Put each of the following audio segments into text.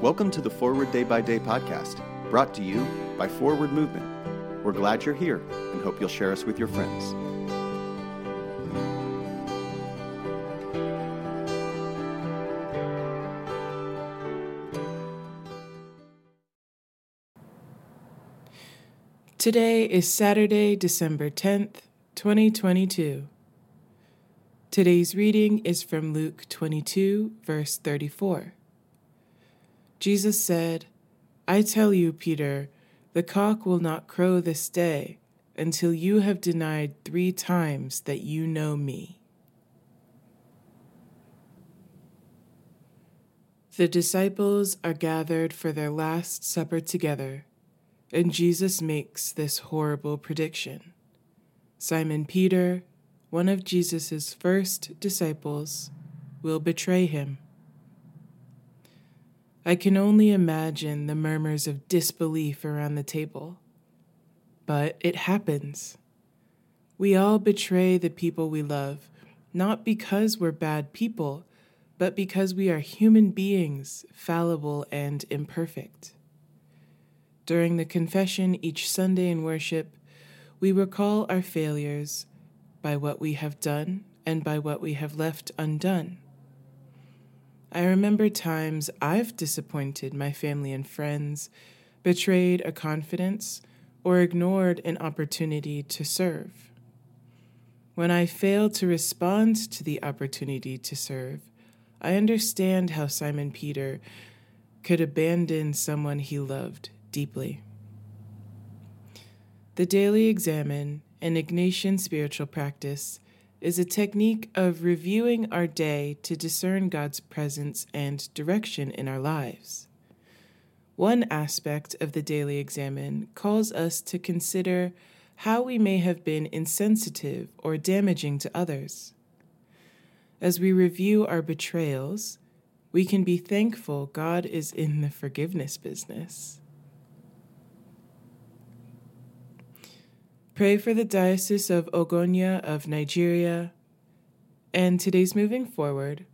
Welcome to the Forward Day by Day podcast, brought to you by Forward Movement. We're glad you're here and hope you'll share us with your friends. Today is Saturday, December 10th, 2022. Today's reading is from Luke 22, verse 34. Jesus said, I tell you, Peter, the cock will not crow this day until you have denied three times that you know me. The disciples are gathered for their Last Supper together, and Jesus makes this horrible prediction. Simon Peter, one of Jesus' first disciples, will betray him. I can only imagine the murmurs of disbelief around the table. But it happens. We all betray the people we love, not because we're bad people, but because we are human beings, fallible and imperfect. During the confession each Sunday in worship, we recall our failures by what we have done and by what we have left undone. I remember times I've disappointed my family and friends, betrayed a confidence, or ignored an opportunity to serve. When I fail to respond to the opportunity to serve, I understand how Simon Peter could abandon someone he loved deeply. The Daily Examen an Ignatian spiritual practice is a technique of reviewing our day to discern God's presence and direction in our lives. One aspect of the daily examen calls us to consider how we may have been insensitive or damaging to others. As we review our betrayals, we can be thankful God is in the forgiveness business. Pray for the Diocese of Ogonia of Nigeria. And today's moving forward,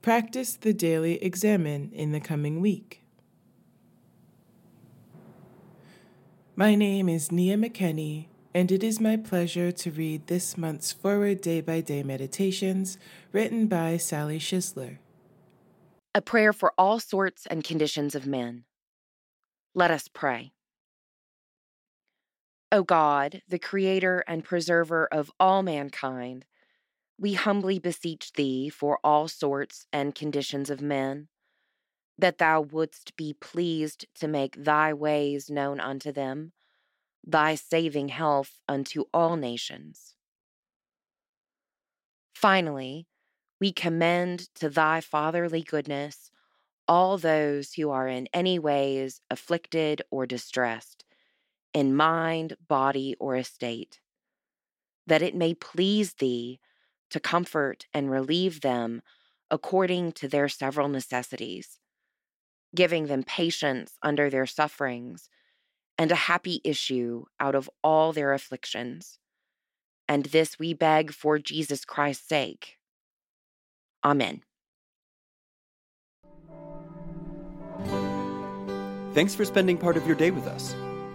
practice the daily examen in the coming week. My name is Nia McKenney, and it is my pleasure to read this month's Forward Day by Day Meditations written by Sally Schisler. A prayer for all sorts and conditions of men. Let us pray. O God, the creator and preserver of all mankind, we humbly beseech thee for all sorts and conditions of men, that thou wouldst be pleased to make thy ways known unto them, thy saving health unto all nations. Finally, we commend to thy fatherly goodness all those who are in any ways afflicted or distressed in mind, body, or estate, that it may please thee to comfort and relieve them according to their several necessities, giving them patience under their sufferings and a happy issue out of all their afflictions. And this we beg for Jesus Christ's sake. Amen. Thanks for spending part of your day with us.